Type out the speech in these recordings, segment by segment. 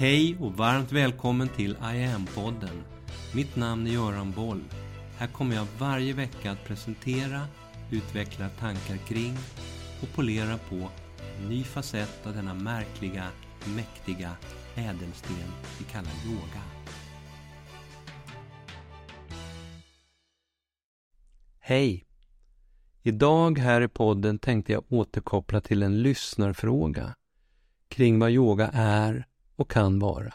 Hej och varmt välkommen till I am-podden. Mitt namn är Göran Boll. Här kommer jag varje vecka att presentera, utveckla tankar kring och polera på en ny facett av denna märkliga, mäktiga ädelsten vi kallar yoga. Hej! Idag här i podden tänkte jag återkoppla till en lyssnarfråga kring vad yoga är och kan vara.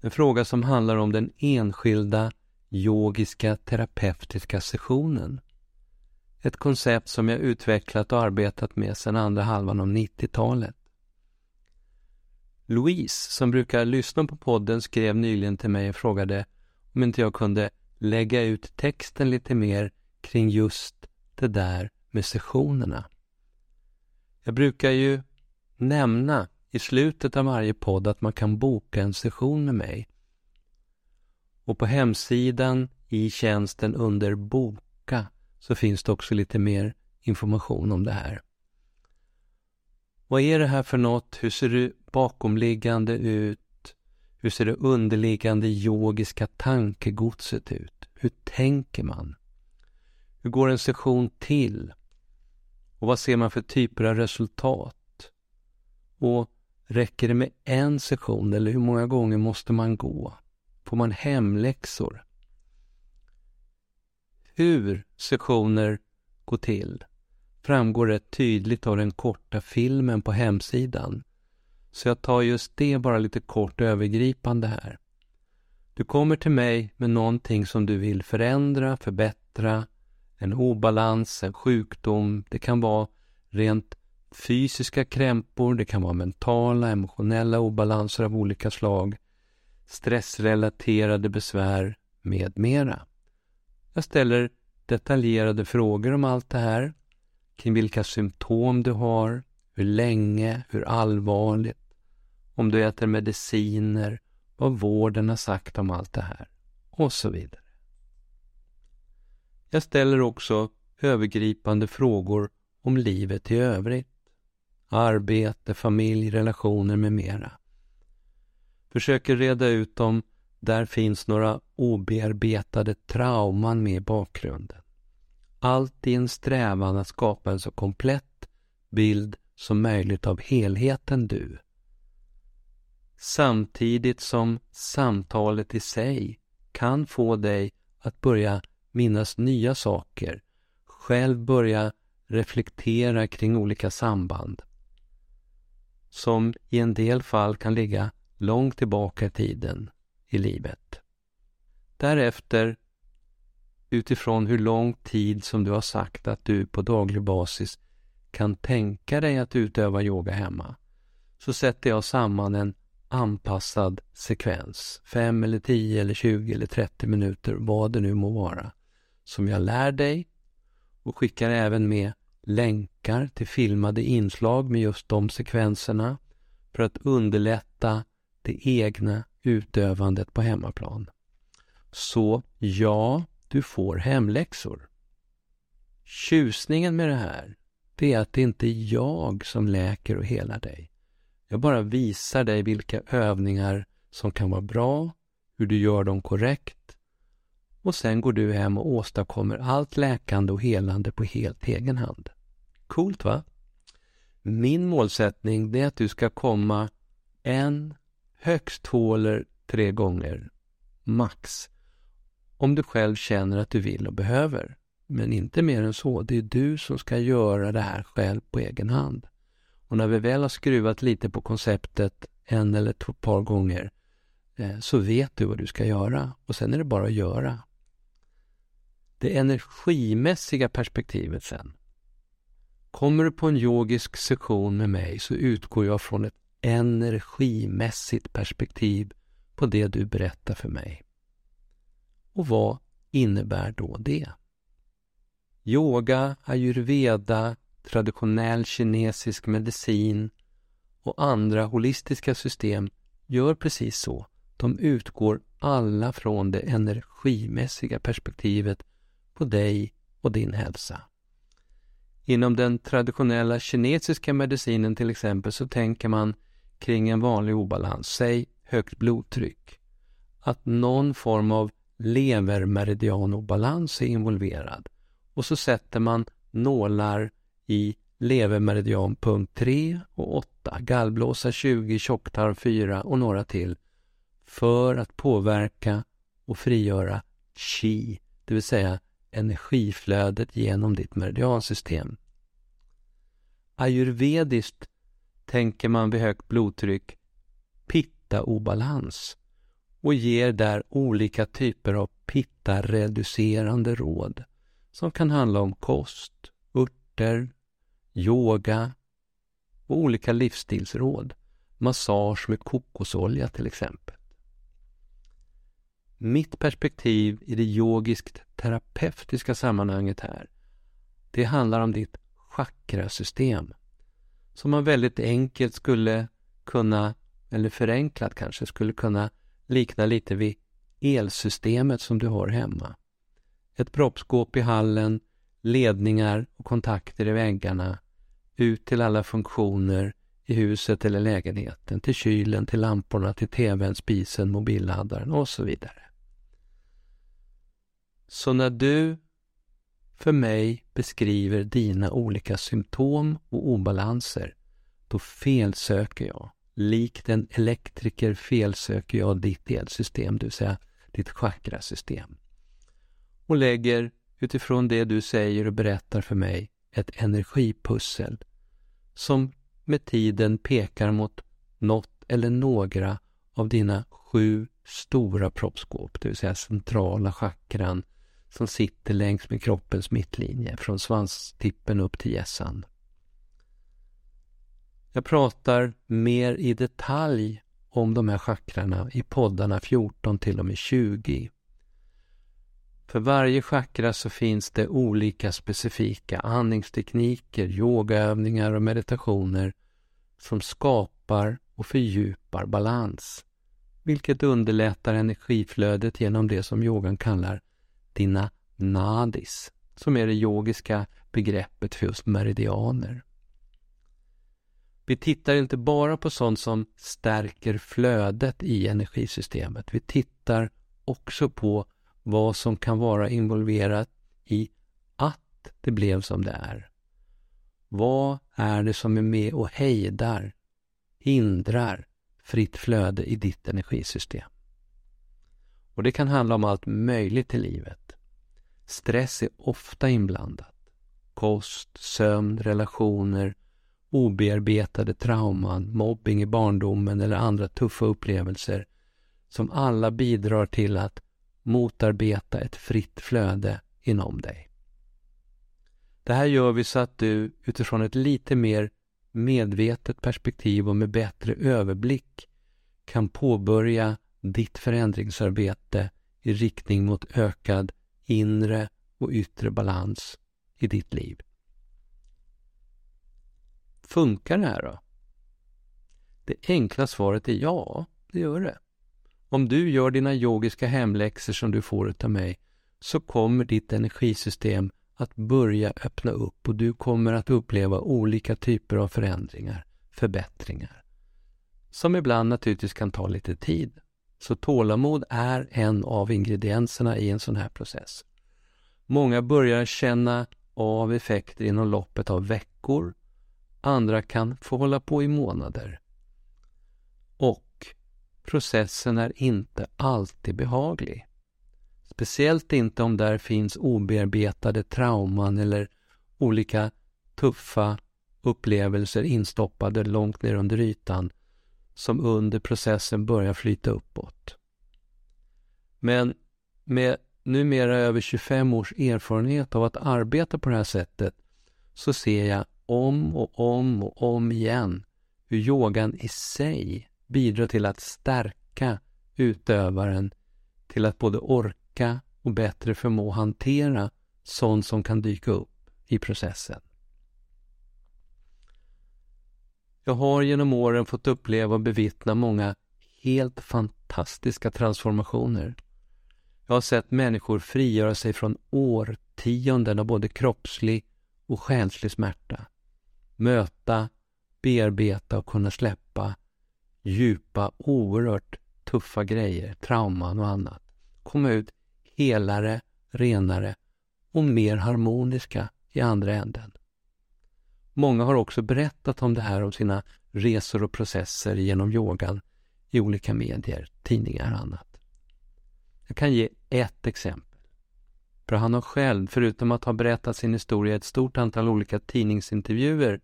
En fråga som handlar om den enskilda yogiska terapeutiska sessionen. Ett koncept som jag utvecklat och arbetat med sedan andra halvan av 90-talet. Louise, som brukar lyssna på podden, skrev nyligen till mig och frågade om inte jag kunde lägga ut texten lite mer kring just det där med sessionerna. Jag brukar ju nämna i slutet av varje podd att man kan boka en session med mig. Och på hemsidan i tjänsten under Boka så finns det också lite mer information om det här. Vad är det här för något? Hur ser det bakomliggande ut? Hur ser det underliggande yogiska tankegodset ut? Hur tänker man? Hur går en session till? Och vad ser man för typer av resultat? Och räcker det med en session eller hur många gånger måste man gå? Får man hemläxor? Hur sessioner går till framgår rätt tydligt av den korta filmen på hemsidan. Så jag tar just det bara lite kort övergripande här. Du kommer till mig med någonting som du vill förändra, förbättra, en obalans, en sjukdom. Det kan vara rent fysiska krämpor, det kan vara mentala, emotionella obalanser av olika slag, stressrelaterade besvär med mera. Jag ställer detaljerade frågor om allt det här, kring vilka symptom du har, hur länge, hur allvarligt, om du äter mediciner, vad vården har sagt om allt det här och så vidare. Jag ställer också övergripande frågor om livet i övrigt. Arbete, familj, relationer med mera. Försöker reda ut om där finns några obearbetade trauman med i bakgrunden. Allt i en strävan att skapa en så komplett bild som möjligt av helheten du. Samtidigt som samtalet i sig kan få dig att börja minnas nya saker, själv börja reflektera kring olika samband som i en del fall kan ligga långt tillbaka i tiden i livet. Därefter, utifrån hur lång tid som du har sagt att du på daglig basis kan tänka dig att utöva yoga hemma, så sätter jag samman en anpassad sekvens, 5 eller 10 eller tjugo eller trettio minuter, vad det nu må vara, som jag lär dig och skickar även med länkar till filmade inslag med just de sekvenserna för att underlätta det egna utövandet på hemmaplan. Så ja, du får hemläxor. Tjusningen med det här, det är att det inte är jag som läker och helar dig. Jag bara visar dig vilka övningar som kan vara bra, hur du gör dem korrekt och sen går du hem och åstadkommer allt läkande och helande på helt egen hand. Coolt va? Min målsättning är att du ska komma en, högst två eller tre gånger, max. Om du själv känner att du vill och behöver. Men inte mer än så. Det är du som ska göra det här själv på egen hand. Och när vi väl har skruvat lite på konceptet en eller två par gånger eh, så vet du vad du ska göra och sen är det bara att göra. Det energimässiga perspektivet sen. Kommer du på en yogisk session med mig så utgår jag från ett energimässigt perspektiv på det du berättar för mig. Och vad innebär då det? Yoga, ayurveda, traditionell kinesisk medicin och andra holistiska system gör precis så. De utgår alla från det energimässiga perspektivet på dig och din hälsa. Inom den traditionella kinesiska medicinen till exempel så tänker man kring en vanlig obalans, säg högt blodtryck, att någon form av levermeridianobalans är involverad. Och så sätter man nålar i levermeridian punkt 3 och 8, gallblåsa 20, tjocktarm 4 och några till för att påverka och frigöra chi, det vill säga energiflödet genom ditt meridiansystem. Ayurvediskt tänker man vid högt blodtryck pitta-obalans och ger där olika typer av pitta-reducerande råd som kan handla om kost, örter, yoga och olika livsstilsråd. Massage med kokosolja till exempel. Mitt perspektiv i det yogiskt terapeutiska sammanhanget här, det handlar om ditt chakrasystem som man väldigt enkelt skulle kunna, eller förenklat kanske, skulle kunna likna lite vid elsystemet som du har hemma. Ett proppskåp i hallen, ledningar och kontakter i väggarna, ut till alla funktioner i huset eller lägenheten, till kylen, till lamporna, till tvn, spisen, mobilladdaren och så vidare. Så när du för mig beskriver dina olika symptom och obalanser, då felsöker jag. Likt en elektriker felsöker jag ditt elsystem, det vill säga ditt chakrasystem. Och lägger utifrån det du säger och berättar för mig ett energipussel som med tiden pekar mot något eller några av dina sju stora proppskåp, det vill säga centrala chakran som sitter längs med kroppens mittlinje från svanstippen upp till hjässan. Jag pratar mer i detalj om de här chakrarna i poddarna 14 till och med 20. För varje chakra så finns det olika specifika andningstekniker, yogaövningar och meditationer som skapar och fördjupar balans, vilket underlättar energiflödet genom det som yogan kallar dina nadis, som är det yogiska begreppet för just meridianer. Vi tittar inte bara på sånt som stärker flödet i energisystemet. Vi tittar också på vad som kan vara involverat i att det blev som det är. Vad är det som är med och hejdar, hindrar fritt flöde i ditt energisystem? Och det kan handla om allt möjligt i livet. Stress är ofta inblandat. Kost, sömn, relationer, obearbetade trauman, mobbing i barndomen eller andra tuffa upplevelser som alla bidrar till att motarbeta ett fritt flöde inom dig. Det här gör vi så att du utifrån ett lite mer medvetet perspektiv och med bättre överblick kan påbörja ditt förändringsarbete i riktning mot ökad inre och yttre balans i ditt liv. Funkar det här då? Det enkla svaret är ja, det gör det. Om du gör dina yogiska hemläxor som du får av mig så kommer ditt energisystem att börja öppna upp och du kommer att uppleva olika typer av förändringar, förbättringar. Som ibland naturligtvis kan ta lite tid. Så tålamod är en av ingredienserna i en sån här process. Många börjar känna av effekter inom loppet av veckor. Andra kan få hålla på i månader. Processen är inte alltid behaglig. Speciellt inte om där finns obearbetade trauman eller olika tuffa upplevelser instoppade långt ner under ytan som under processen börjar flyta uppåt. Men med numera över 25 års erfarenhet av att arbeta på det här sättet så ser jag om och om och om igen hur yogan i sig bidra till att stärka utövaren till att både orka och bättre förmå hantera sånt som kan dyka upp i processen. Jag har genom åren fått uppleva och bevittna många helt fantastiska transformationer. Jag har sett människor frigöra sig från årtionden av både kroppslig och själslig smärta. Möta, bearbeta och kunna släppa djupa, oerhört tuffa grejer, trauman och annat, komma ut helare, renare och mer harmoniska i andra änden. Många har också berättat om det här, om sina resor och processer genom yogan i olika medier, tidningar och annat. Jag kan ge ett exempel. För han har själv, förutom att ha berättat sin historia i ett stort antal olika tidningsintervjuer,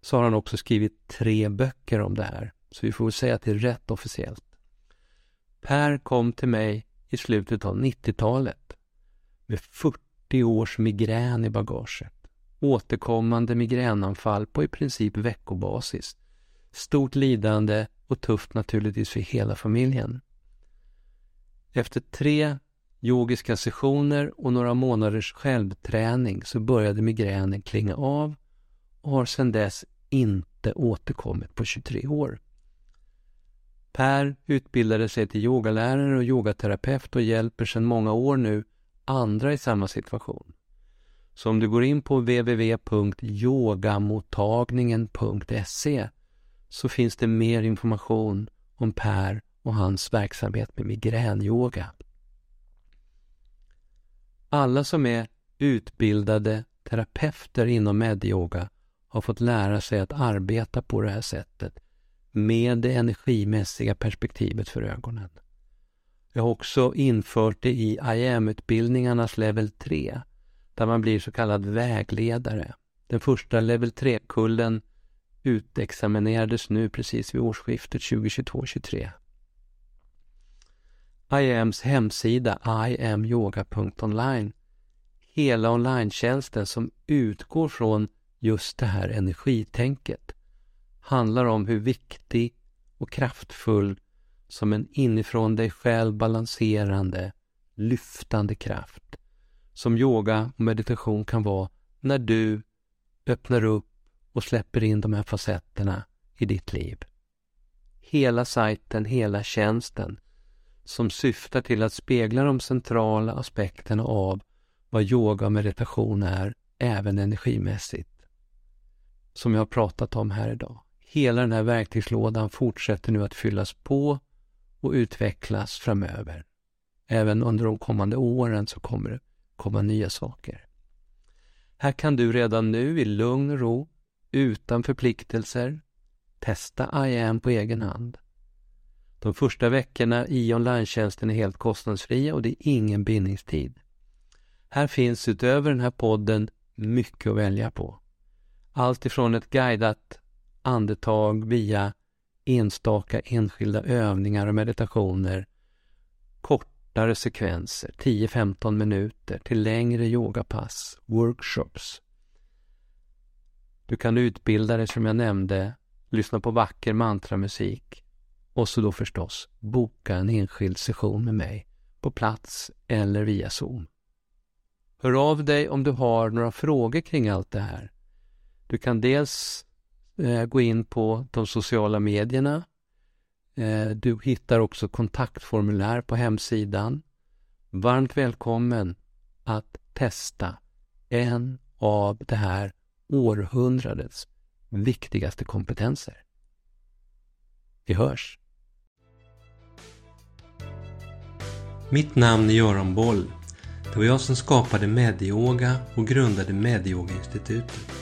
så har han också skrivit tre böcker om det här. Så vi får väl säga att det är rätt officiellt. Per kom till mig i slutet av 90-talet med 40 års migrän i bagaget. Återkommande migränanfall på i princip veckobasis. Stort lidande och tufft naturligtvis för hela familjen. Efter tre yogiska sessioner och några månaders självträning så började migränen klinga av och har sedan dess inte återkommit på 23 år. Per utbildade sig till yogalärare och yogaterapeut och hjälper sedan många år nu andra i samma situation. Så om du går in på www.yogamottagningen.se så finns det mer information om Per och hans verksamhet med migränyoga. Alla som är utbildade terapeuter inom medyoga har fått lära sig att arbeta på det här sättet med det energimässiga perspektivet för ögonen. Jag har också infört det i IAM-utbildningarnas level 3 där man blir så kallad vägledare. Den första level 3-kullen utexaminerades nu precis vid årsskiftet 2022-23. IAMs hemsida iamyoga.online hela online som utgår från just det här energitänket handlar om hur viktig och kraftfull som en inifrån dig själv balanserande, lyftande kraft som yoga och meditation kan vara när du öppnar upp och släpper in de här facetterna i ditt liv. Hela sajten, hela tjänsten som syftar till att spegla de centrala aspekterna av vad yoga och meditation är, även energimässigt. Som jag har pratat om här idag. Hela den här verktygslådan fortsätter nu att fyllas på och utvecklas framöver. Även under de kommande åren så kommer det komma nya saker. Här kan du redan nu i lugn och ro, utan förpliktelser, testa IAM på egen hand. De första veckorna i online är helt kostnadsfria och det är ingen bindningstid. Här finns utöver den här podden mycket att välja på. Allt ifrån ett guidat andetag via enstaka enskilda övningar och meditationer, kortare sekvenser, 10-15 minuter, till längre yogapass, workshops. Du kan utbilda dig som jag nämnde, lyssna på vacker mantramusik och så då förstås boka en enskild session med mig på plats eller via Zoom. Hör av dig om du har några frågor kring allt det här. Du kan dels Eh, gå in på de sociala medierna. Eh, du hittar också kontaktformulär på hemsidan. Varmt välkommen att testa en av det här århundradets viktigaste kompetenser. Vi hörs! Mitt namn är Göran Boll. Det var jag som skapade Medioga och grundade Medioga-institutet.